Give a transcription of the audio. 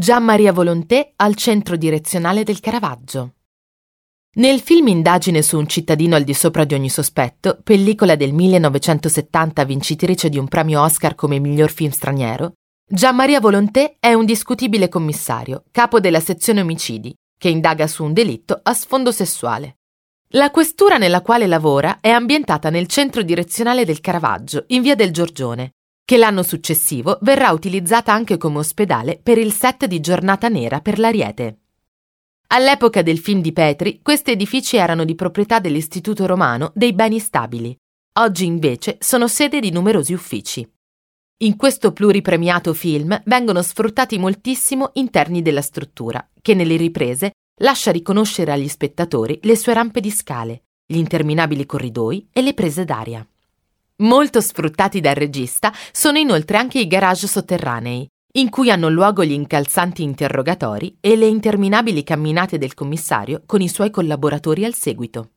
Gian Maria Volonté al centro direzionale del Caravaggio. Nel film Indagine su un cittadino al di sopra di ogni sospetto, pellicola del 1970 vincitrice di un premio Oscar come miglior film straniero, Gian Maria Volonté è un discutibile commissario, capo della sezione omicidi, che indaga su un delitto a sfondo sessuale. La questura nella quale lavora è ambientata nel centro direzionale del Caravaggio, in via del Giorgione, che l'anno successivo verrà utilizzata anche come ospedale per il set di Giornata Nera per l'Ariete. All'epoca del film di Petri, questi edifici erano di proprietà dell'Istituto Romano dei Beni Stabili. Oggi invece sono sede di numerosi uffici. In questo pluripremiato film vengono sfruttati moltissimo interni della struttura, che nelle riprese lascia riconoscere agli spettatori le sue rampe di scale, gli interminabili corridoi e le prese d'aria. Molto sfruttati dal regista sono inoltre anche i garage sotterranei, in cui hanno luogo gli incalzanti interrogatori e le interminabili camminate del commissario con i suoi collaboratori al seguito.